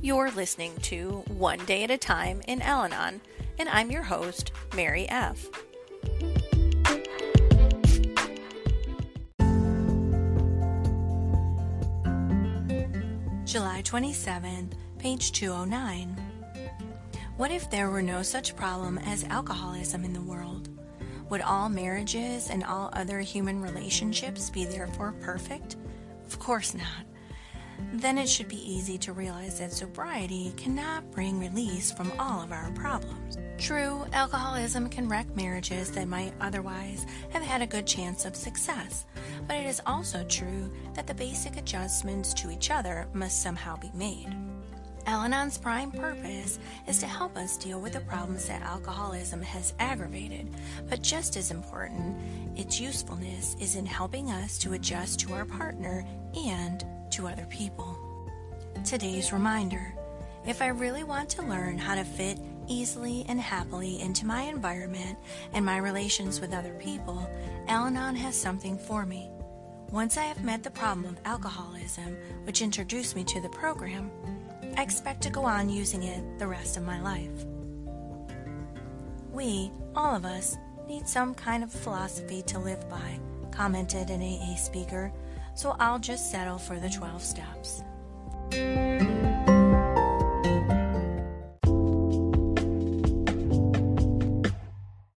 You're listening to One Day at a Time in Al Anon, and I'm your host, Mary F. July 27th, page 209. What if there were no such problem as alcoholism in the world? Would all marriages and all other human relationships be therefore perfect? Of course not. Then it should be easy to realize that sobriety cannot bring release from all of our problems. True, alcoholism can wreck marriages that might otherwise have had a good chance of success, but it is also true that the basic adjustments to each other must somehow be made. Al Anon's prime purpose is to help us deal with the problems that alcoholism has aggravated, but just as important, its usefulness is in helping us to adjust to our partner and to other people. Today's reminder if I really want to learn how to fit easily and happily into my environment and my relations with other people, Al Anon has something for me. Once I have met the problem of alcoholism, which introduced me to the program, I expect to go on using it the rest of my life. We, all of us, need some kind of philosophy to live by, commented an AA speaker, so I'll just settle for the 12 steps.